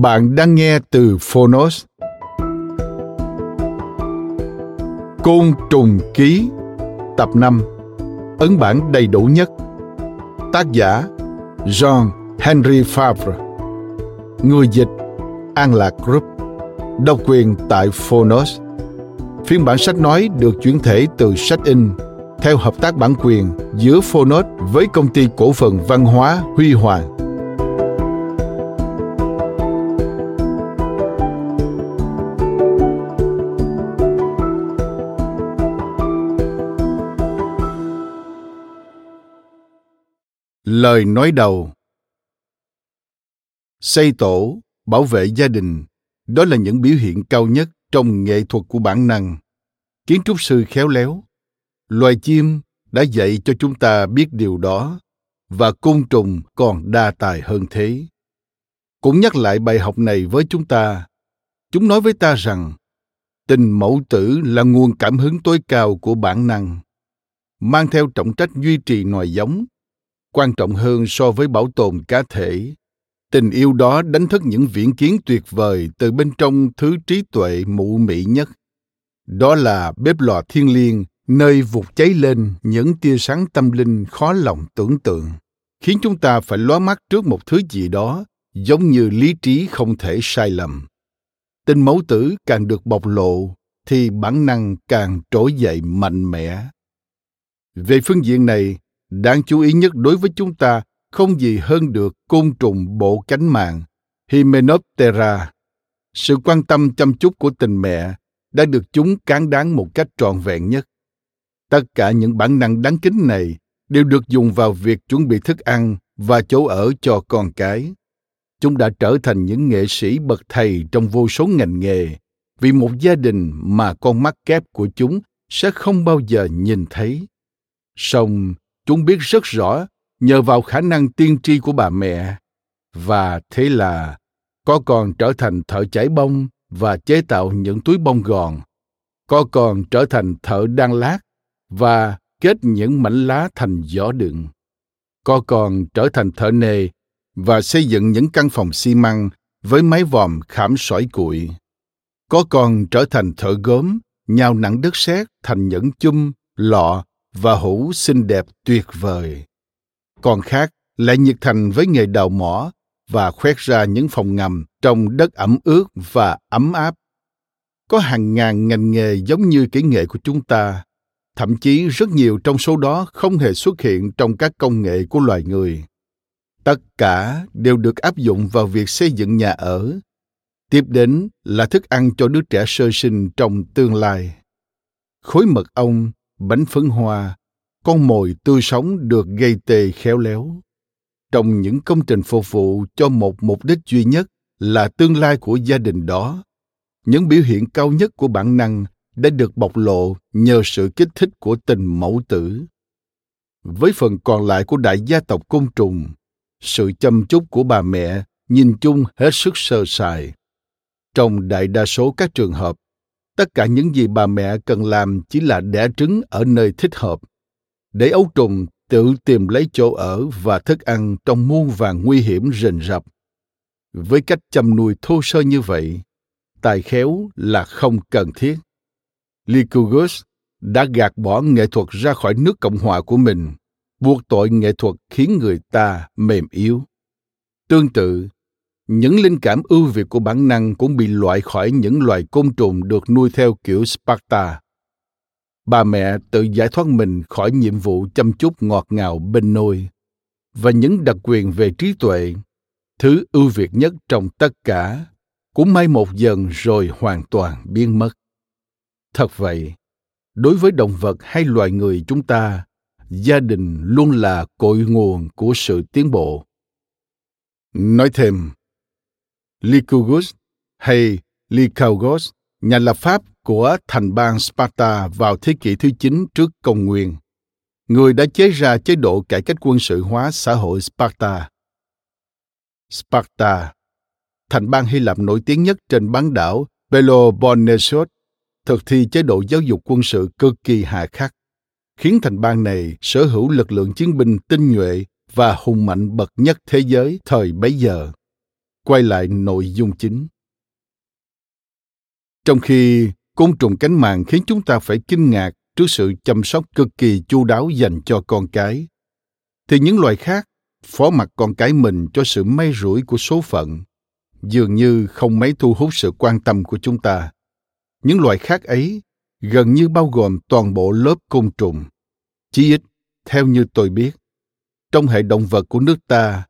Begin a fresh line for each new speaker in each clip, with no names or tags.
Bạn đang nghe từ Phonos. Côn trùng ký, Tập 5 Ấn bản đầy đủ nhất. Tác giả, Jean Henry Favre. Người dịch, An Lạc Group. Độc quyền tại Phonos. Phiên bản sách nói được chuyển thể từ sách in theo hợp tác bản quyền giữa Phonos với công ty cổ phần văn hóa Huy Hoàng. Lời nói đầu Xây tổ, bảo vệ gia đình, đó là những biểu hiện cao nhất trong nghệ thuật của bản năng. Kiến trúc sư khéo léo, loài chim đã dạy cho chúng ta biết điều đó, và côn trùng còn đa tài hơn thế. Cũng nhắc lại bài học này với chúng ta. Chúng nói với ta rằng, tình mẫu tử là nguồn cảm hứng tối cao của bản năng, mang theo trọng trách duy trì nòi giống quan trọng hơn so với bảo tồn cá thể. Tình yêu đó đánh thức những viễn kiến tuyệt vời từ bên trong thứ trí tuệ mụ mị nhất. Đó là bếp lò thiên liêng, nơi vụt cháy lên những tia sáng tâm linh khó lòng tưởng tượng, khiến chúng ta phải lóa mắt trước một thứ gì đó giống như lý trí không thể sai lầm. Tình mẫu tử càng được bộc lộ thì bản năng càng trỗi dậy mạnh mẽ. Về phương diện này Đáng chú ý nhất đối với chúng ta không gì hơn được côn trùng bộ cánh mạng, Hymenoptera. Sự quan tâm chăm chút của tình mẹ đã được chúng cán đáng một cách trọn vẹn nhất. Tất cả những bản năng đáng kính này đều được dùng vào việc chuẩn bị thức ăn và chỗ ở cho con cái. Chúng đã trở thành những nghệ sĩ bậc thầy trong vô số ngành nghề, vì một gia đình mà con mắt kép của chúng sẽ không bao giờ nhìn thấy. Song chúng biết rất rõ, nhờ vào khả năng tiên tri của bà mẹ, và thế là có còn trở thành thợ chải bông và chế tạo những túi bông gòn, có còn trở thành thợ đan lát và kết những mảnh lá thành giỏ đựng, có còn trở thành thợ nề và xây dựng những căn phòng xi măng với mái vòm khảm sỏi cuội, có còn trở thành thợ gốm, nhào nặng đất sét thành những chum, lọ và hữu xinh đẹp tuyệt vời. Còn khác lại nhiệt thành với nghề đào mỏ và khoét ra những phòng ngầm trong đất ẩm ướt và ấm áp. Có hàng ngàn ngành nghề giống như kỹ nghệ của chúng ta, thậm chí rất nhiều trong số đó không hề xuất hiện trong các công nghệ của loài người. Tất cả đều được áp dụng vào việc xây dựng nhà ở. Tiếp đến là thức ăn cho đứa trẻ sơ sinh trong tương lai. Khối mật ong bánh phấn hoa, con mồi tươi sống được gây tê khéo léo. Trong những công trình phục vụ cho một mục đích duy nhất là tương lai của gia đình đó, những biểu hiện cao nhất của bản năng đã được bộc lộ nhờ sự kích thích của tình mẫu tử. Với phần còn lại của đại gia tộc côn trùng, sự chăm chút của bà mẹ nhìn chung hết sức sơ sài. Trong đại đa số các trường hợp, tất cả những gì bà mẹ cần làm chỉ là đẻ trứng ở nơi thích hợp. Để ấu trùng tự tìm lấy chỗ ở và thức ăn trong muôn vàng nguy hiểm rình rập. Với cách chăm nuôi thô sơ như vậy tài khéo là không cần thiết. Lycurgus đã gạt bỏ nghệ thuật ra khỏi nước Cộng hòa của mình, buộc tội nghệ thuật khiến người ta mềm yếu. Tương tự, những linh cảm ưu việt của bản năng cũng bị loại khỏi những loài côn trùng được nuôi theo kiểu Sparta. Bà mẹ tự giải thoát mình khỏi nhiệm vụ chăm chút ngọt ngào bên nôi và những đặc quyền về trí tuệ, thứ ưu việt nhất trong tất cả, cũng may một dần rồi hoàn toàn biến mất. Thật vậy, đối với động vật hay loài người chúng ta, gia đình luôn là cội nguồn của sự tiến bộ. Nói thêm, Lycurgus hay Lycurgus, nhà lập pháp của thành bang Sparta vào thế kỷ thứ 9 trước công nguyên. Người đã chế ra chế độ cải cách quân sự hóa xã hội Sparta. Sparta, thành bang Hy Lạp nổi tiếng nhất trên bán đảo Peloponnesus, thực thi chế độ giáo dục quân sự cực kỳ hà khắc, khiến thành bang này sở hữu lực lượng chiến binh tinh nhuệ và hùng mạnh bậc nhất thế giới thời bấy giờ quay lại nội dung chính. Trong khi côn trùng cánh màng khiến chúng ta phải kinh ngạc trước sự chăm sóc cực kỳ chu đáo dành cho con cái, thì những loài khác phó mặc con cái mình cho sự may rủi của số phận, dường như không mấy thu hút sự quan tâm của chúng ta. Những loài khác ấy gần như bao gồm toàn bộ lớp côn trùng, chí ít, theo như tôi biết, trong hệ động vật của nước ta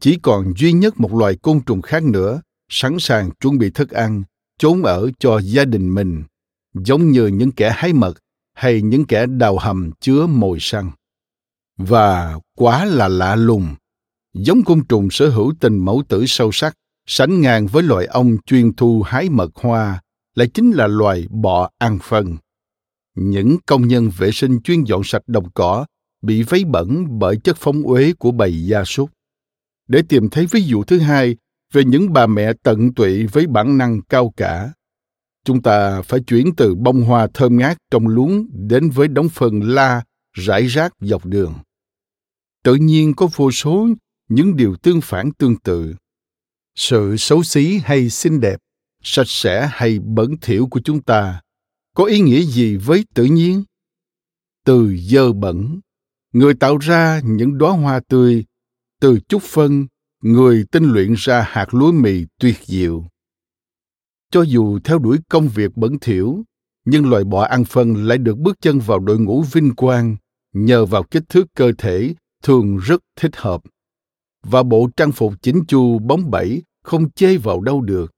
chỉ còn duy nhất một loài côn trùng khác nữa, sẵn sàng chuẩn bị thức ăn trốn ở cho gia đình mình, giống như những kẻ hái mật hay những kẻ đào hầm chứa mồi săn. Và quá là lạ lùng, giống côn trùng sở hữu tình mẫu tử sâu sắc, sánh ngang với loài ong chuyên thu hái mật hoa, lại chính là loài bọ ăn phân. Những công nhân vệ sinh chuyên dọn sạch đồng cỏ bị vấy bẩn bởi chất phóng uế của bầy gia súc để tìm thấy ví dụ thứ hai về những bà mẹ tận tụy với bản năng cao cả. Chúng ta phải chuyển từ bông hoa thơm ngát trong luống đến với đống phần la rải rác dọc đường. Tự nhiên có vô số những điều tương phản tương tự. Sự xấu xí hay xinh đẹp, sạch sẽ hay bẩn thỉu của chúng ta có ý nghĩa gì với tự nhiên? Từ dơ bẩn, người tạo ra những đóa hoa tươi từ chút phân, người tinh luyện ra hạt lúa mì tuyệt diệu. Cho dù theo đuổi công việc bẩn thỉu, nhưng loài bọ ăn phân lại được bước chân vào đội ngũ vinh quang, nhờ vào kích thước cơ thể thường rất thích hợp. Và bộ trang phục chỉnh chu bóng bẩy không chê vào đâu được.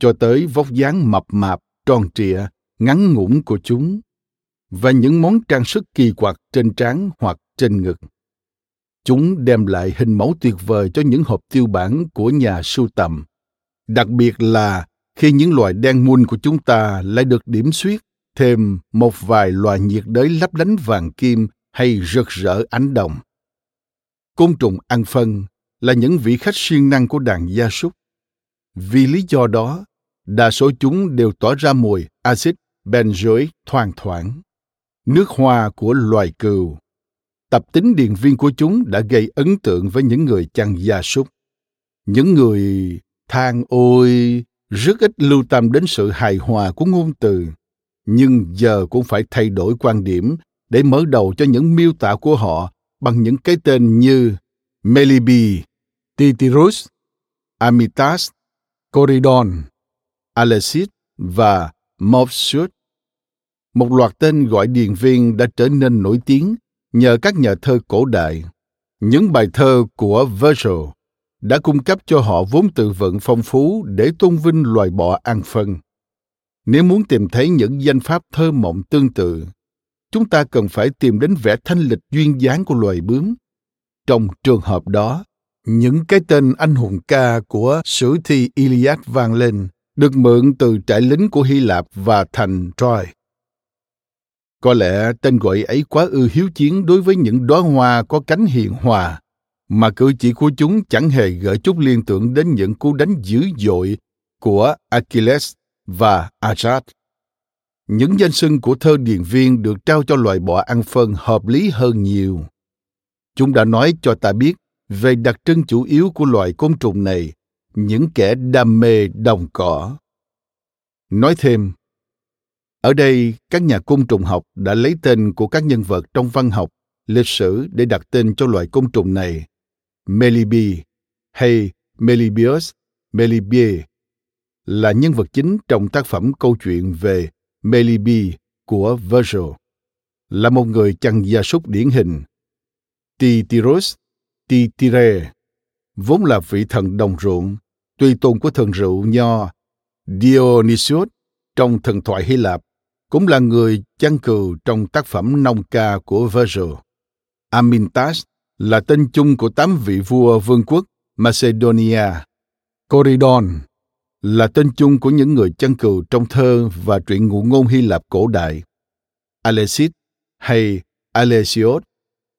Cho tới vóc dáng mập mạp, tròn trịa, ngắn ngủn của chúng. Và những món trang sức kỳ quặc trên trán hoặc trên ngực. Chúng đem lại hình mẫu tuyệt vời cho những hộp tiêu bản của nhà sưu tầm. Đặc biệt là khi những loài đen muôn của chúng ta lại được điểm xuyết thêm một vài loài nhiệt đới lấp lánh vàng kim hay rực rỡ ánh đồng. Côn trùng ăn phân là những vị khách siêng năng của đàn gia súc. Vì lý do đó, đa số chúng đều tỏa ra mùi axit benzoic thoang thoảng. Nước hoa của loài cừu tập tính điền viên của chúng đã gây ấn tượng với những người chăn gia súc. Những người than ôi rất ít lưu tâm đến sự hài hòa của ngôn từ, nhưng giờ cũng phải thay đổi quan điểm để mở đầu cho những miêu tả của họ bằng những cái tên như Melibi, Titirus, Amitas, Coridon, Alexis và Mopsut. Một loạt tên gọi điền viên đã trở nên nổi tiếng nhờ các nhà thơ cổ đại. Những bài thơ của virgil đã cung cấp cho họ vốn từ vựng phong phú để tôn vinh loài bọ ăn phân. Nếu muốn tìm thấy những danh pháp thơ mộng tương tự, chúng ta cần phải tìm đến vẻ thanh lịch duyên dáng của loài bướm. Trong trường hợp đó, những cái tên anh hùng ca của sử thi Iliad vang lên, được mượn từ trại lính của Hy Lạp và thành Troy. Có lẽ tên gọi ấy quá ư hiếu chiến đối với những đóa hoa có cánh hiền hòa, mà cử chỉ của chúng chẳng hề gợi chút liên tưởng đến những cú đánh dữ dội của Achilles và Ajax. Những danh xưng của thơ điền viên được trao cho loài bọ ăn phân hợp lý hơn nhiều. Chúng đã nói cho ta biết về đặc trưng chủ yếu của loài côn trùng này, những kẻ đam mê đồng cỏ. Nói thêm, ở đây, các nhà côn trùng học đã lấy tên của các nhân vật trong văn học, lịch sử để đặt tên cho loại côn trùng này. Melibi hay Melibius, Melibie là nhân vật chính trong tác phẩm câu chuyện về Melibi của Virgil. Là một người chăn gia súc điển hình. Titirus, Titire, vốn là vị thần đồng ruộng, tuy tôn của thần rượu nho Dionysius trong thần thoại Hy Lạp cũng là người chăn cừu trong tác phẩm nông ca của Virgil. Amintas là tên chung của tám vị vua vương quốc Macedonia. Coridon là tên chung của những người chăn cừu trong thơ và truyện ngụ ngôn Hy Lạp cổ đại. Alexis hay Alexios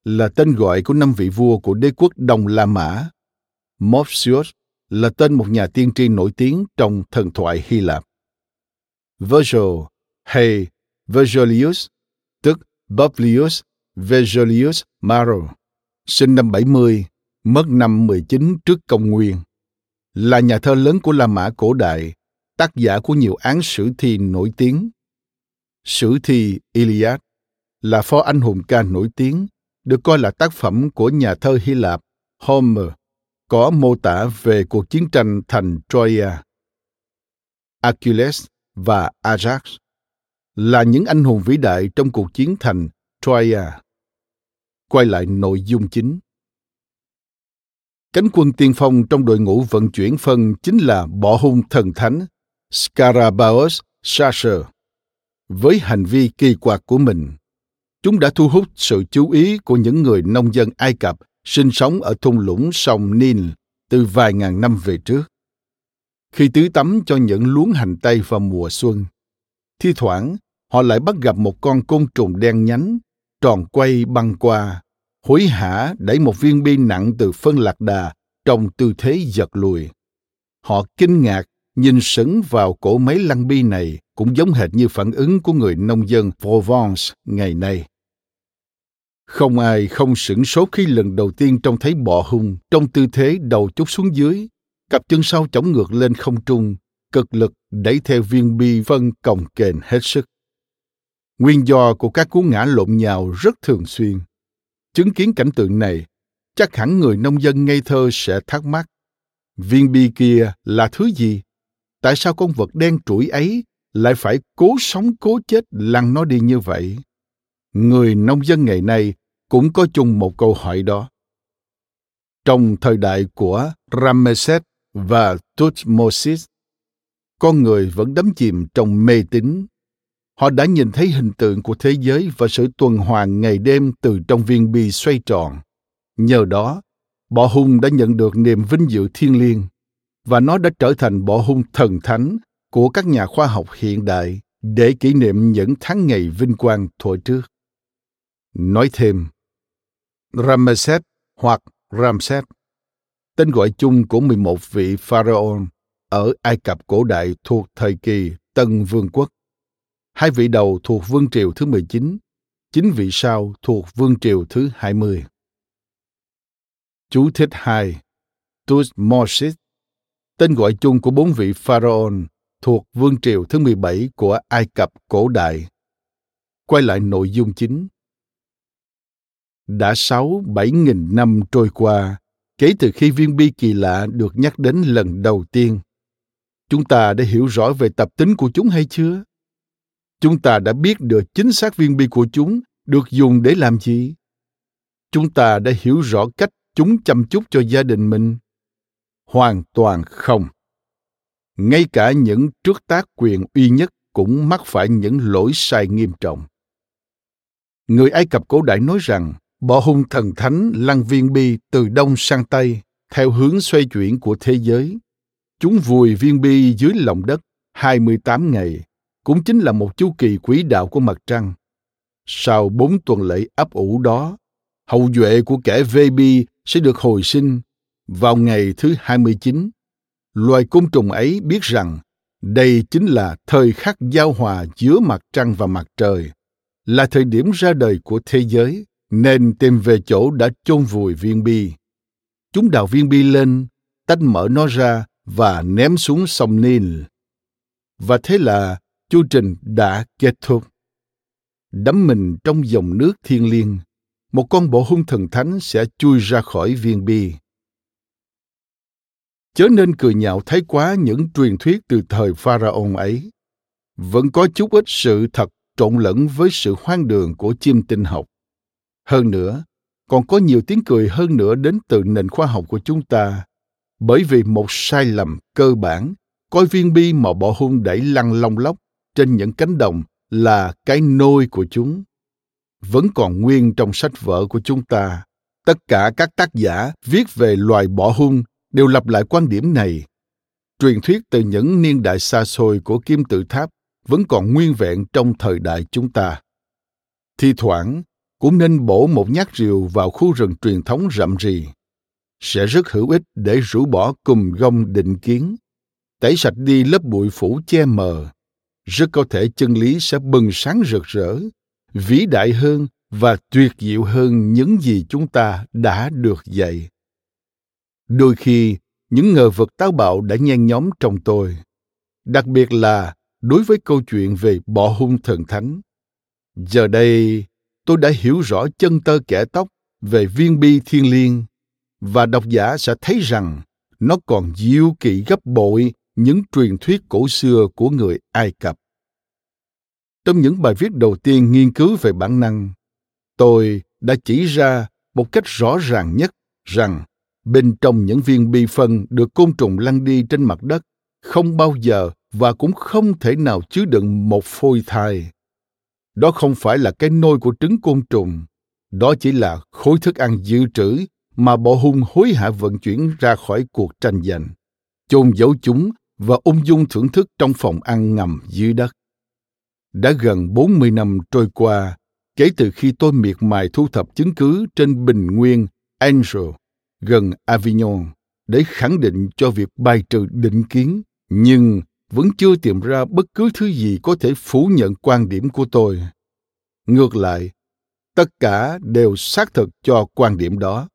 là tên gọi của năm vị vua của đế quốc Đông La Mã. Mopsius là tên một nhà tiên tri nổi tiếng trong thần thoại Hy Lạp. Virgil hay Virgilius, tức Publius Virgilius Maro, sinh năm 70, mất năm 19 trước công nguyên, là nhà thơ lớn của La Mã cổ đại, tác giả của nhiều án sử thi nổi tiếng. Sử thi Iliad là phó anh hùng ca nổi tiếng, được coi là tác phẩm của nhà thơ Hy Lạp Homer, có mô tả về cuộc chiến tranh thành Troia. Achilles và Ajax là những anh hùng vĩ đại trong cuộc chiến thành Troia. Quay lại nội dung chính. Cánh quân tiên phong trong đội ngũ vận chuyển phân chính là bỏ hung thần thánh Scarabaeus Sasher. Với hành vi kỳ quặc của mình, chúng đã thu hút sự chú ý của những người nông dân Ai Cập sinh sống ở thung lũng sông Nil từ vài ngàn năm về trước. Khi tưới tắm cho những luống hành tây vào mùa xuân, thi thoảng họ lại bắt gặp một con côn trùng đen nhánh, tròn quay băng qua, hối hả đẩy một viên bi nặng từ phân lạc đà trong tư thế giật lùi. Họ kinh ngạc nhìn sững vào cổ máy lăng bi này cũng giống hệt như phản ứng của người nông dân Provence ngày nay. Không ai không sửng sốt khi lần đầu tiên trông thấy bọ hung trong tư thế đầu chút xuống dưới, cặp chân sau chống ngược lên không trung, cực lực đẩy theo viên bi phân còng kềnh hết sức. Nguyên do của các cú ngã lộn nhào rất thường xuyên. Chứng kiến cảnh tượng này, chắc hẳn người nông dân ngây thơ sẽ thắc mắc. Viên bi kia là thứ gì? Tại sao con vật đen trũi ấy lại phải cố sống cố chết lăn nó đi như vậy? Người nông dân ngày nay cũng có chung một câu hỏi đó. Trong thời đại của Ramesses và Tutmosis, con người vẫn đắm chìm trong mê tín họ đã nhìn thấy hình tượng của thế giới và sự tuần hoàn ngày đêm từ trong viên bi xoay tròn nhờ đó bọ hung đã nhận được niềm vinh dự thiêng liêng và nó đã trở thành bọ hung thần thánh của các nhà khoa học hiện đại để kỷ niệm những tháng ngày vinh quang thuở trước. Nói thêm, Ramesses hoặc Ramses, tên gọi chung của 11 vị pharaoh ở Ai Cập cổ đại thuộc thời kỳ Tân Vương quốc. Hai vị đầu thuộc Vương triều thứ 19, chín vị sau thuộc Vương triều thứ 20. Chú thích 2. Tutmosis, tên gọi chung của bốn vị pharaoh thuộc Vương triều thứ 17 của Ai Cập cổ đại. Quay lại nội dung chính. Đã sáu bảy nghìn năm trôi qua, kể từ khi viên bi kỳ lạ được nhắc đến lần đầu tiên. Chúng ta đã hiểu rõ về tập tính của chúng hay chưa? chúng ta đã biết được chính xác viên bi của chúng được dùng để làm gì chúng ta đã hiểu rõ cách chúng chăm chút cho gia đình mình hoàn toàn không ngay cả những trước tác quyền uy nhất cũng mắc phải những lỗi sai nghiêm trọng người ai cập cổ đại nói rằng bọ hung thần thánh lăn viên bi từ đông sang tây, theo hướng xoay chuyển của thế giới. Chúng vùi viên bi dưới lòng đất 28 ngày cũng chính là một chu kỳ quỹ đạo của mặt trăng. Sau bốn tuần lễ ấp ủ đó, hậu duệ của kẻ VB sẽ được hồi sinh vào ngày thứ 29. Loài côn trùng ấy biết rằng đây chính là thời khắc giao hòa giữa mặt trăng và mặt trời, là thời điểm ra đời của thế giới, nên tìm về chỗ đã chôn vùi viên bi. Chúng đào viên bi lên, tách mở nó ra và ném xuống sông Nil. Và thế là chu trình đã kết thúc. Đắm mình trong dòng nước thiên liêng, một con bộ hung thần thánh sẽ chui ra khỏi viên bi. Chớ nên cười nhạo thái quá những truyền thuyết từ thời pharaon ấy. Vẫn có chút ít sự thật trộn lẫn với sự hoang đường của chim tinh học. Hơn nữa, còn có nhiều tiếng cười hơn nữa đến từ nền khoa học của chúng ta, bởi vì một sai lầm cơ bản, coi viên bi mà bọ hung đẩy lăn long lóc trên những cánh đồng là cái nôi của chúng. Vẫn còn nguyên trong sách vở của chúng ta, tất cả các tác giả viết về loài bọ hung đều lặp lại quan điểm này. Truyền thuyết từ những niên đại xa xôi của kim tự tháp vẫn còn nguyên vẹn trong thời đại chúng ta. Thi thoảng, cũng nên bổ một nhát rìu vào khu rừng truyền thống rậm rì sẽ rất hữu ích để rũ bỏ cùm gông định kiến. Tẩy sạch đi lớp bụi phủ che mờ, rất có thể chân lý sẽ bừng sáng rực rỡ, vĩ đại hơn và tuyệt diệu hơn những gì chúng ta đã được dạy. Đôi khi, những ngờ vực táo bạo đã nhen nhóm trong tôi, đặc biệt là đối với câu chuyện về bỏ hung thần thánh. Giờ đây, tôi đã hiểu rõ chân tơ kẻ tóc về viên bi thiên liêng và độc giả sẽ thấy rằng nó còn diệu kỳ gấp bội những truyền thuyết cổ xưa của người Ai Cập. Trong những bài viết đầu tiên nghiên cứu về bản năng, tôi đã chỉ ra một cách rõ ràng nhất rằng bên trong những viên bi phân được côn trùng lăn đi trên mặt đất không bao giờ và cũng không thể nào chứa đựng một phôi thai. Đó không phải là cái nôi của trứng côn trùng, đó chỉ là khối thức ăn dự trữ mà bộ hung hối hả vận chuyển ra khỏi cuộc tranh giành, chôn giấu chúng và ung dung thưởng thức trong phòng ăn ngầm dưới đất. Đã gần 40 năm trôi qua kể từ khi tôi miệt mài thu thập chứng cứ trên bình nguyên Angel gần Avignon để khẳng định cho việc bài trừ định kiến, nhưng vẫn chưa tìm ra bất cứ thứ gì có thể phủ nhận quan điểm của tôi. Ngược lại, tất cả đều xác thực cho quan điểm đó.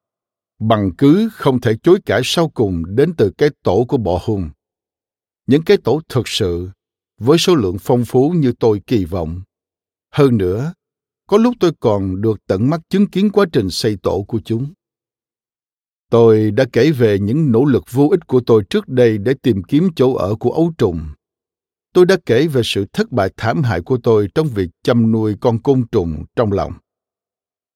Bằng cứ không thể chối cãi sau cùng đến từ cái tổ của bọ hung những cái tổ thực sự với số lượng phong phú như tôi kỳ vọng. Hơn nữa, có lúc tôi còn được tận mắt chứng kiến quá trình xây tổ của chúng. Tôi đã kể về những nỗ lực vô ích của tôi trước đây để tìm kiếm chỗ ở của ấu trùng. Tôi đã kể về sự thất bại thảm hại của tôi trong việc chăm nuôi con côn trùng trong lòng.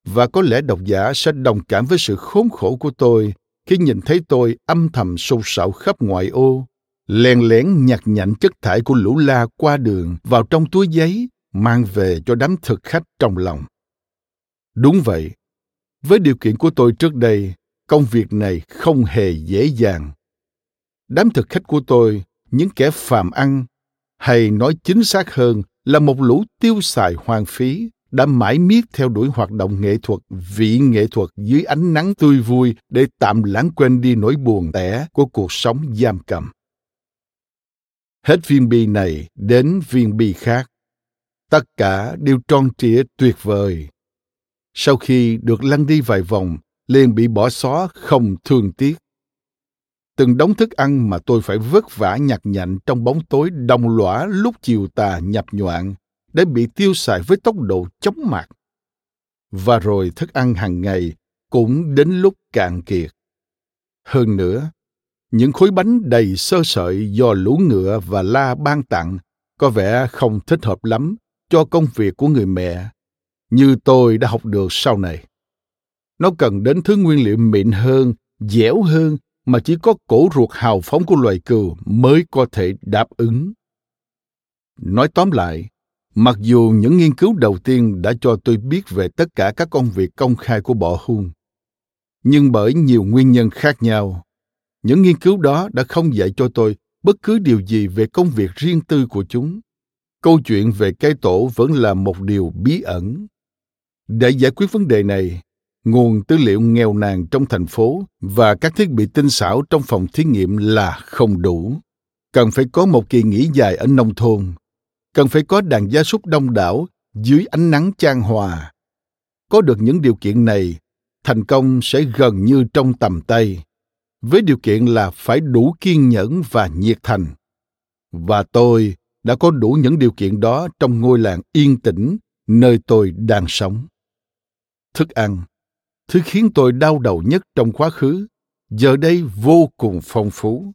Và có lẽ độc giả sẽ đồng cảm với sự khốn khổ của tôi khi nhìn thấy tôi âm thầm sâu sạo khắp ngoại ô, lèn lén nhặt nhạnh chất thải của lũ la qua đường vào trong túi giấy, mang về cho đám thực khách trong lòng. Đúng vậy, với điều kiện của tôi trước đây, công việc này không hề dễ dàng. Đám thực khách của tôi, những kẻ phàm ăn, hay nói chính xác hơn là một lũ tiêu xài hoang phí đã mãi miết theo đuổi hoạt động nghệ thuật, vị nghệ thuật dưới ánh nắng tươi vui để tạm lãng quên đi nỗi buồn tẻ của cuộc sống giam cầm. Hết viên bi này đến viên bi khác. Tất cả đều tròn trịa tuyệt vời. Sau khi được lăn đi vài vòng, liền bị bỏ xóa không thương tiếc. Từng đống thức ăn mà tôi phải vất vả nhặt nhạnh trong bóng tối đồng lõa lúc chiều tà nhập nhoạn đã bị tiêu xài với tốc độ chóng mặt. Và rồi thức ăn hàng ngày cũng đến lúc cạn kiệt. Hơn nữa, những khối bánh đầy sơ sợi do lũ ngựa và la ban tặng có vẻ không thích hợp lắm cho công việc của người mẹ, như tôi đã học được sau này. Nó cần đến thứ nguyên liệu mịn hơn, dẻo hơn mà chỉ có cổ ruột hào phóng của loài cừu mới có thể đáp ứng. Nói tóm lại mặc dù những nghiên cứu đầu tiên đã cho tôi biết về tất cả các công việc công khai của bọ hung, nhưng bởi nhiều nguyên nhân khác nhau, những nghiên cứu đó đã không dạy cho tôi bất cứ điều gì về công việc riêng tư của chúng. Câu chuyện về cây tổ vẫn là một điều bí ẩn. Để giải quyết vấn đề này, nguồn tư liệu nghèo nàn trong thành phố và các thiết bị tinh xảo trong phòng thí nghiệm là không đủ. Cần phải có một kỳ nghỉ dài ở nông thôn cần phải có đàn gia súc đông đảo dưới ánh nắng chan hòa có được những điều kiện này thành công sẽ gần như trong tầm tay với điều kiện là phải đủ kiên nhẫn và nhiệt thành và tôi đã có đủ những điều kiện đó trong ngôi làng yên tĩnh nơi tôi đang sống. Thức ăn, thứ khiến tôi đau đầu nhất trong quá khứ, giờ đây vô cùng phong phú.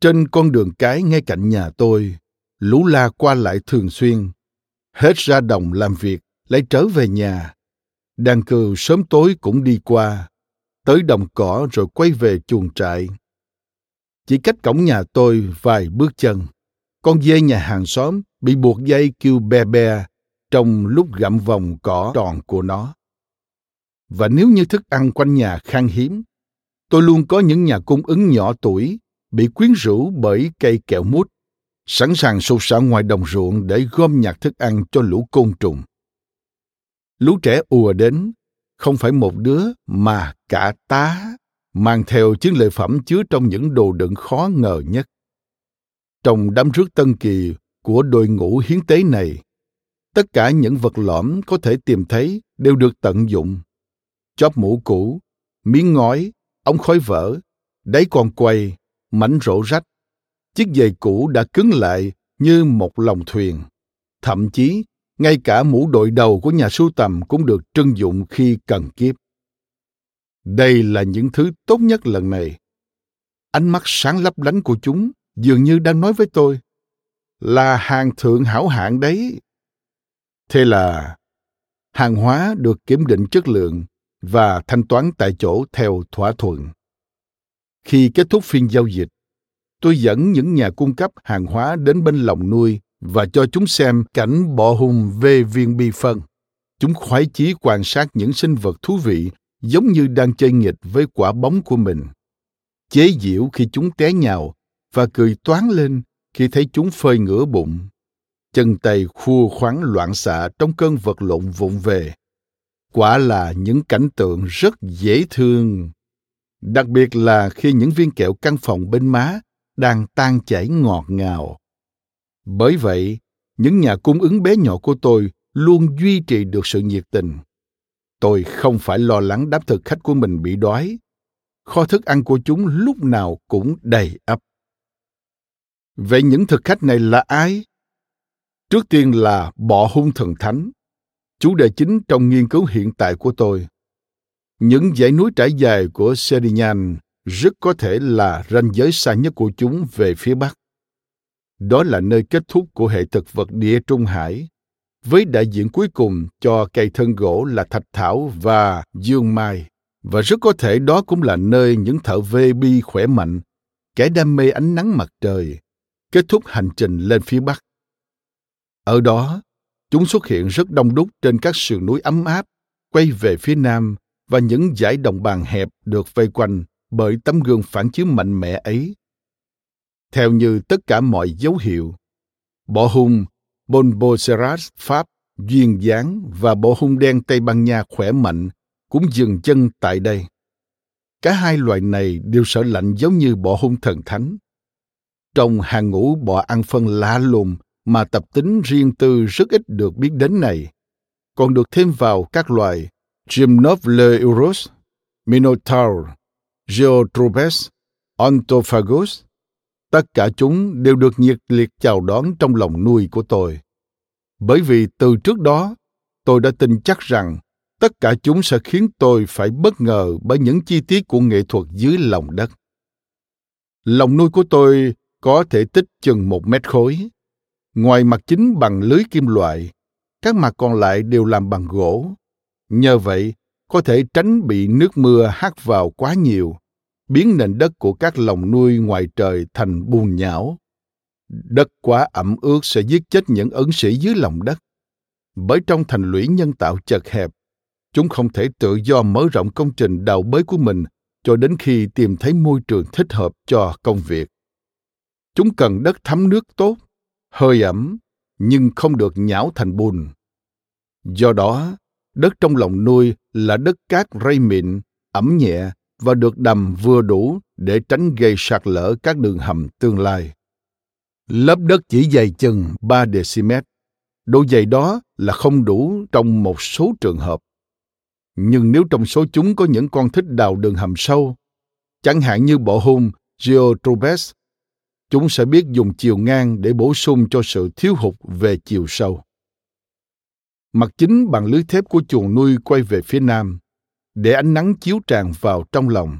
Trên con đường cái ngay cạnh nhà tôi, lũ la qua lại thường xuyên. Hết ra đồng làm việc, lại trở về nhà. Đàn cừu sớm tối cũng đi qua, tới đồng cỏ rồi quay về chuồng trại. Chỉ cách cổng nhà tôi vài bước chân, con dê nhà hàng xóm bị buộc dây kêu be be trong lúc gặm vòng cỏ tròn của nó. Và nếu như thức ăn quanh nhà khan hiếm, tôi luôn có những nhà cung ứng nhỏ tuổi bị quyến rũ bởi cây kẹo mút, sẵn sàng sụt sạo ngoài đồng ruộng để gom nhặt thức ăn cho lũ côn trùng. Lũ trẻ ùa đến, không phải một đứa mà cả tá, mang theo chiến lợi phẩm chứa trong những đồ đựng khó ngờ nhất. Trong đám rước tân kỳ của đội ngũ hiến tế này, tất cả những vật lõm có thể tìm thấy đều được tận dụng. Chóp mũ cũ, miếng ngói, ống khói vỡ, đáy con quay, mảnh rổ rách. Chiếc giày cũ đã cứng lại như một lòng thuyền. Thậm chí, ngay cả mũ đội đầu của nhà sưu tầm cũng được trưng dụng khi cần kiếp. Đây là những thứ tốt nhất lần này. Ánh mắt sáng lấp lánh của chúng dường như đang nói với tôi là hàng thượng hảo hạng đấy. Thế là hàng hóa được kiểm định chất lượng và thanh toán tại chỗ theo thỏa thuận. Khi kết thúc phiên giao dịch, tôi dẫn những nhà cung cấp hàng hóa đến bên lòng nuôi và cho chúng xem cảnh bọ hùng về viên bi phân. Chúng khoái chí quan sát những sinh vật thú vị, giống như đang chơi nghịch với quả bóng của mình. Chế giễu khi chúng té nhào và cười toán lên khi thấy chúng phơi ngửa bụng. Chân tay khua khoáng loạn xạ trong cơn vật lộn vụng về. Quả là những cảnh tượng rất dễ thương. Đặc biệt là khi những viên kẹo căn phòng bên má đang tan chảy ngọt ngào. Bởi vậy, những nhà cung ứng bé nhỏ của tôi luôn duy trì được sự nhiệt tình. Tôi không phải lo lắng đám thực khách của mình bị đói. Kho thức ăn của chúng lúc nào cũng đầy ắp. Vậy những thực khách này là ai? Trước tiên là bọ hung thần thánh, chủ đề chính trong nghiên cứu hiện tại của tôi. Những dãy núi trải dài của Serignan rất có thể là ranh giới xa nhất của chúng về phía bắc. Đó là nơi kết thúc của hệ thực vật địa Trung Hải, với đại diện cuối cùng cho cây thân gỗ là thạch thảo và dương mai. Và rất có thể đó cũng là nơi những thợ vê bi khỏe mạnh, kẻ đam mê ánh nắng mặt trời, kết thúc hành trình lên phía bắc. Ở đó, chúng xuất hiện rất đông đúc trên các sườn núi ấm áp, quay về phía nam và những dải đồng bằng hẹp được vây quanh bởi tấm gương phản chiếu mạnh mẽ ấy. Theo như tất cả mọi dấu hiệu, bộ hung Bonboceras Pháp duyên dáng và bộ hung đen Tây Ban Nha khỏe mạnh cũng dừng chân tại đây. Cả hai loài này đều sợ lạnh giống như bọ hung thần thánh. Trong hàng ngũ bọ ăn phân lạ lùng mà tập tính riêng tư rất ít được biết đến này, còn được thêm vào các loài Gymnophleurus, Minotaur, Geotropes, Ontophagus. Tất cả chúng đều được nhiệt liệt chào đón trong lòng nuôi của tôi. Bởi vì từ trước đó, tôi đã tin chắc rằng tất cả chúng sẽ khiến tôi phải bất ngờ bởi những chi tiết của nghệ thuật dưới lòng đất. Lòng nuôi của tôi có thể tích chừng một mét khối. Ngoài mặt chính bằng lưới kim loại, các mặt còn lại đều làm bằng gỗ. Nhờ vậy, có thể tránh bị nước mưa hắt vào quá nhiều, biến nền đất của các lồng nuôi ngoài trời thành bùn nhão. Đất quá ẩm ướt sẽ giết chết những ấn sĩ dưới lòng đất. Bởi trong thành lũy nhân tạo chật hẹp, chúng không thể tự do mở rộng công trình đào bới của mình cho đến khi tìm thấy môi trường thích hợp cho công việc. Chúng cần đất thấm nước tốt, hơi ẩm, nhưng không được nhão thành bùn. Do đó, đất trong lòng nuôi là đất cát rây mịn, ẩm nhẹ và được đầm vừa đủ để tránh gây sạt lở các đường hầm tương lai. Lớp đất chỉ dày chừng 3 dm. Độ dày đó là không đủ trong một số trường hợp. Nhưng nếu trong số chúng có những con thích đào đường hầm sâu, chẳng hạn như bộ hung Geotrobes, chúng sẽ biết dùng chiều ngang để bổ sung cho sự thiếu hụt về chiều sâu. Mặt chính bằng lưới thép của chuồng nuôi quay về phía nam, để ánh nắng chiếu tràn vào trong lòng.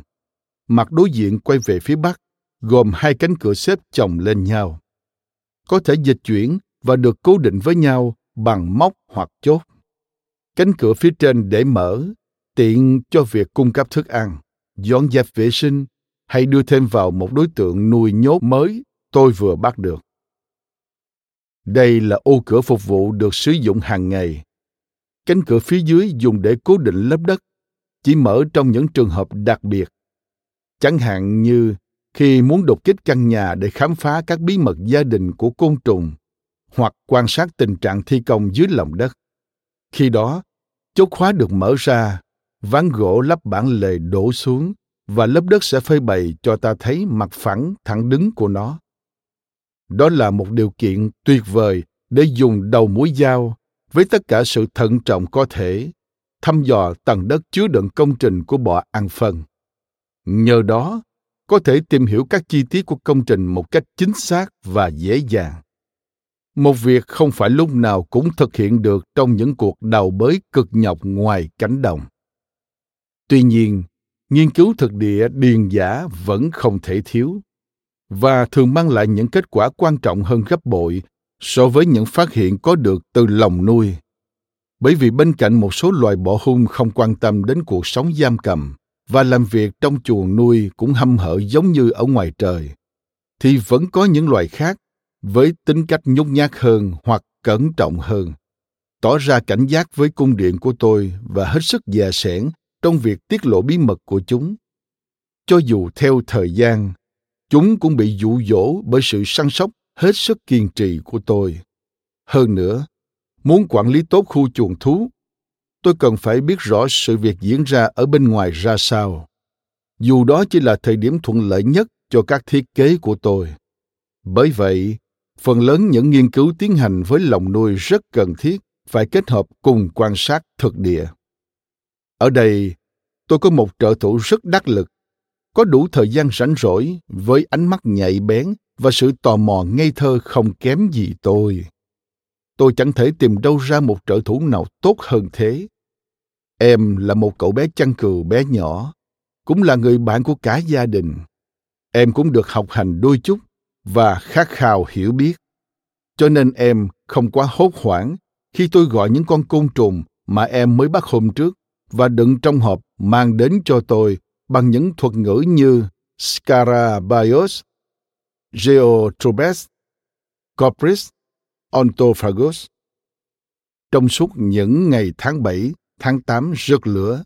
Mặt đối diện quay về phía bắc, gồm hai cánh cửa xếp chồng lên nhau. Có thể dịch chuyển và được cố định với nhau bằng móc hoặc chốt. Cánh cửa phía trên để mở, tiện cho việc cung cấp thức ăn, dọn dẹp vệ sinh hay đưa thêm vào một đối tượng nuôi nhốt mới tôi vừa bắt được. Đây là ô cửa phục vụ được sử dụng hàng ngày. Cánh cửa phía dưới dùng để cố định lớp đất, chỉ mở trong những trường hợp đặc biệt. Chẳng hạn như khi muốn đột kích căn nhà để khám phá các bí mật gia đình của côn trùng hoặc quan sát tình trạng thi công dưới lòng đất. Khi đó, chốt khóa được mở ra, ván gỗ lắp bản lề đổ xuống và lớp đất sẽ phơi bày cho ta thấy mặt phẳng thẳng đứng của nó. Đó là một điều kiện tuyệt vời để dùng đầu mũi dao với tất cả sự thận trọng có thể thăm dò tầng đất chứa đựng công trình của bọ ăn phân. Nhờ đó, có thể tìm hiểu các chi tiết của công trình một cách chính xác và dễ dàng. Một việc không phải lúc nào cũng thực hiện được trong những cuộc đào bới cực nhọc ngoài cánh đồng. Tuy nhiên, nghiên cứu thực địa điền giả vẫn không thể thiếu và thường mang lại những kết quả quan trọng hơn gấp bội so với những phát hiện có được từ lòng nuôi. Bởi vì bên cạnh một số loài bọ hung không quan tâm đến cuộc sống giam cầm và làm việc trong chuồng nuôi cũng hâm hở giống như ở ngoài trời, thì vẫn có những loài khác với tính cách nhút nhát hơn hoặc cẩn trọng hơn. Tỏ ra cảnh giác với cung điện của tôi và hết sức dè sẻn trong việc tiết lộ bí mật của chúng. Cho dù theo thời gian, chúng cũng bị dụ dỗ bởi sự săn sóc hết sức kiên trì của tôi. Hơn nữa, muốn quản lý tốt khu chuồng thú, tôi cần phải biết rõ sự việc diễn ra ở bên ngoài ra sao. Dù đó chỉ là thời điểm thuận lợi nhất cho các thiết kế của tôi. Bởi vậy, phần lớn những nghiên cứu tiến hành với lòng nuôi rất cần thiết, phải kết hợp cùng quan sát thực địa. Ở đây, tôi có một trợ thủ rất đắc lực, có đủ thời gian rảnh rỗi với ánh mắt nhạy bén và sự tò mò ngây thơ không kém gì tôi. Tôi chẳng thể tìm đâu ra một trợ thủ nào tốt hơn thế. Em là một cậu bé chăn cừu bé nhỏ cũng là người bạn của cả gia đình. Em cũng được học hành đôi chút và khát khao hiểu biết. Cho nên em không quá hốt hoảng khi tôi gọi những con côn trùng mà em mới bắt hôm trước và đựng trong hộp mang đến cho tôi bằng những thuật ngữ như Scarabaeus, Geotrobes, Copris, Ontophagus. Trong suốt những ngày tháng 7, tháng 8 rực lửa,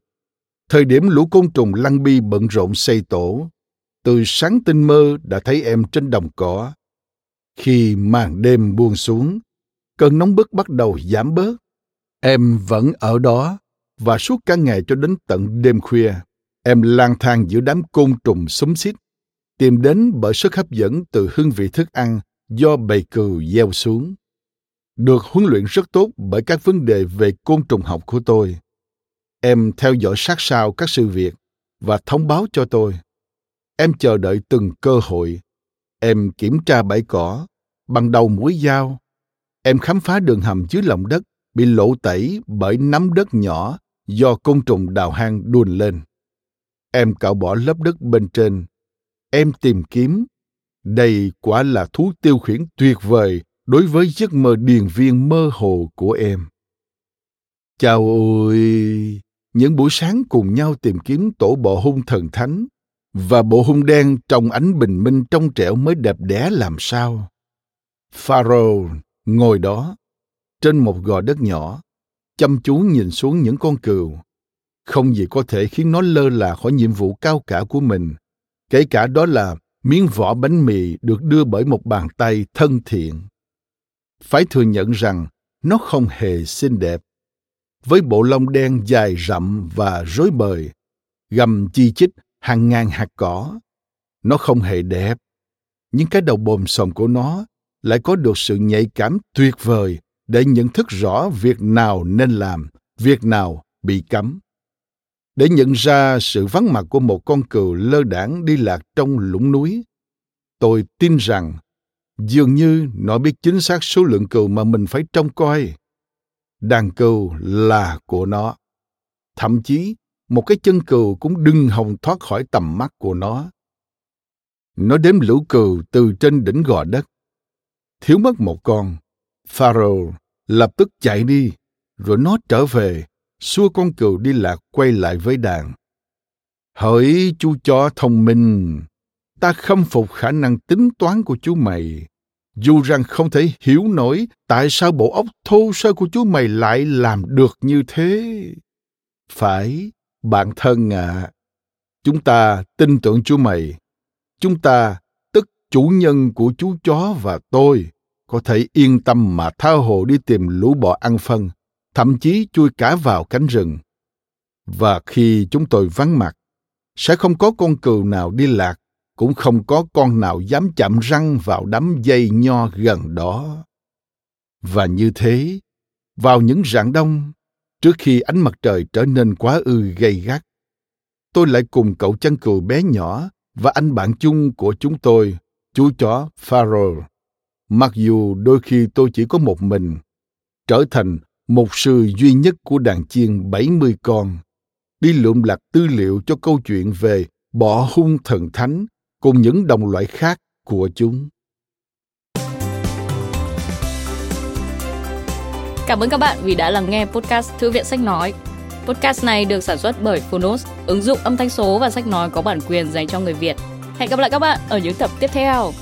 thời điểm lũ côn trùng lăng bi bận rộn xây tổ, từ sáng tinh mơ đã thấy em trên đồng cỏ. Khi màn đêm buông xuống, cơn nóng bức bắt đầu giảm bớt. Em vẫn ở đó và suốt cả ngày cho đến tận đêm khuya, em lang thang giữa đám côn trùng xúm xít, tìm đến bởi sức hấp dẫn từ hương vị thức ăn do bầy cừu gieo xuống được huấn luyện rất tốt bởi các vấn đề về côn trùng học của tôi. Em theo dõi sát sao các sự việc và thông báo cho tôi. Em chờ đợi từng cơ hội. Em kiểm tra bãi cỏ, bằng đầu mũi dao. Em khám phá đường hầm dưới lòng đất bị lộ tẩy bởi nắm đất nhỏ do côn trùng đào hang đùn lên. Em cạo bỏ lớp đất bên trên. Em tìm kiếm. Đây quả là thú tiêu khiển tuyệt vời đối với giấc mơ điền viên mơ hồ của em. Chào ôi! Những buổi sáng cùng nhau tìm kiếm tổ bộ hung thần thánh và bộ hung đen trong ánh bình minh trong trẻo mới đẹp đẽ làm sao. Pharaoh ngồi đó, trên một gò đất nhỏ, chăm chú nhìn xuống những con cừu. Không gì có thể khiến nó lơ là khỏi nhiệm vụ cao cả của mình, kể cả đó là miếng vỏ bánh mì được đưa bởi một bàn tay thân thiện. Phải thừa nhận rằng nó không hề xinh đẹp. Với bộ lông đen dài rậm và rối bời, gầm chi chít hàng ngàn hạt cỏ, nó không hề đẹp. Nhưng cái đầu bồm sòm của nó lại có được sự nhạy cảm tuyệt vời để nhận thức rõ việc nào nên làm, việc nào bị cấm để nhận ra sự vắng mặt của một con cừu lơ đãng đi lạc trong lũng núi Tôi tin rằng dường như nó biết chính xác số lượng cừu mà mình phải trông coi. Đàn cừu là của nó. Thậm chí, một cái chân cừu cũng đừng hòng thoát khỏi tầm mắt của nó. Nó đếm lũ cừu từ trên đỉnh gò đất. Thiếu mất một con, Pharaoh lập tức chạy đi, rồi nó trở về, xua con cừu đi lạc quay lại với đàn. Hỡi chú chó thông minh, ta khâm phục khả năng tính toán của chú mày. Dù rằng không thể hiểu nổi tại sao bộ óc thô sơ của chú mày lại làm được như thế. Phải, bạn thân ạ. À, chúng ta tin tưởng chú mày. Chúng ta, tức chủ nhân của chú chó và tôi, có thể yên tâm mà tha hồ đi tìm lũ bò ăn phân, thậm chí chui cả vào cánh rừng. Và khi chúng tôi vắng mặt, sẽ không có con cừu nào đi lạc, cũng không có con nào dám chạm răng vào đám dây nho gần đó. Và như thế, vào những rạng đông, trước khi ánh mặt trời trở nên quá ư gay gắt, tôi lại cùng cậu chăn cừu bé nhỏ và anh bạn chung của chúng tôi, chú chó Farrell. Mặc dù đôi khi tôi chỉ có một mình, trở thành một sư duy nhất của đàn chiên 70 con, đi lượm lặt tư liệu cho câu chuyện về bỏ hung thần thánh cùng những đồng loại khác của chúng.
Cảm ơn các bạn vì đã lắng nghe podcast Thư viện Sách Nói. Podcast này được sản xuất bởi Phonos, ứng dụng âm thanh số và sách nói có bản quyền dành cho người Việt. Hẹn gặp lại các bạn ở những tập tiếp theo.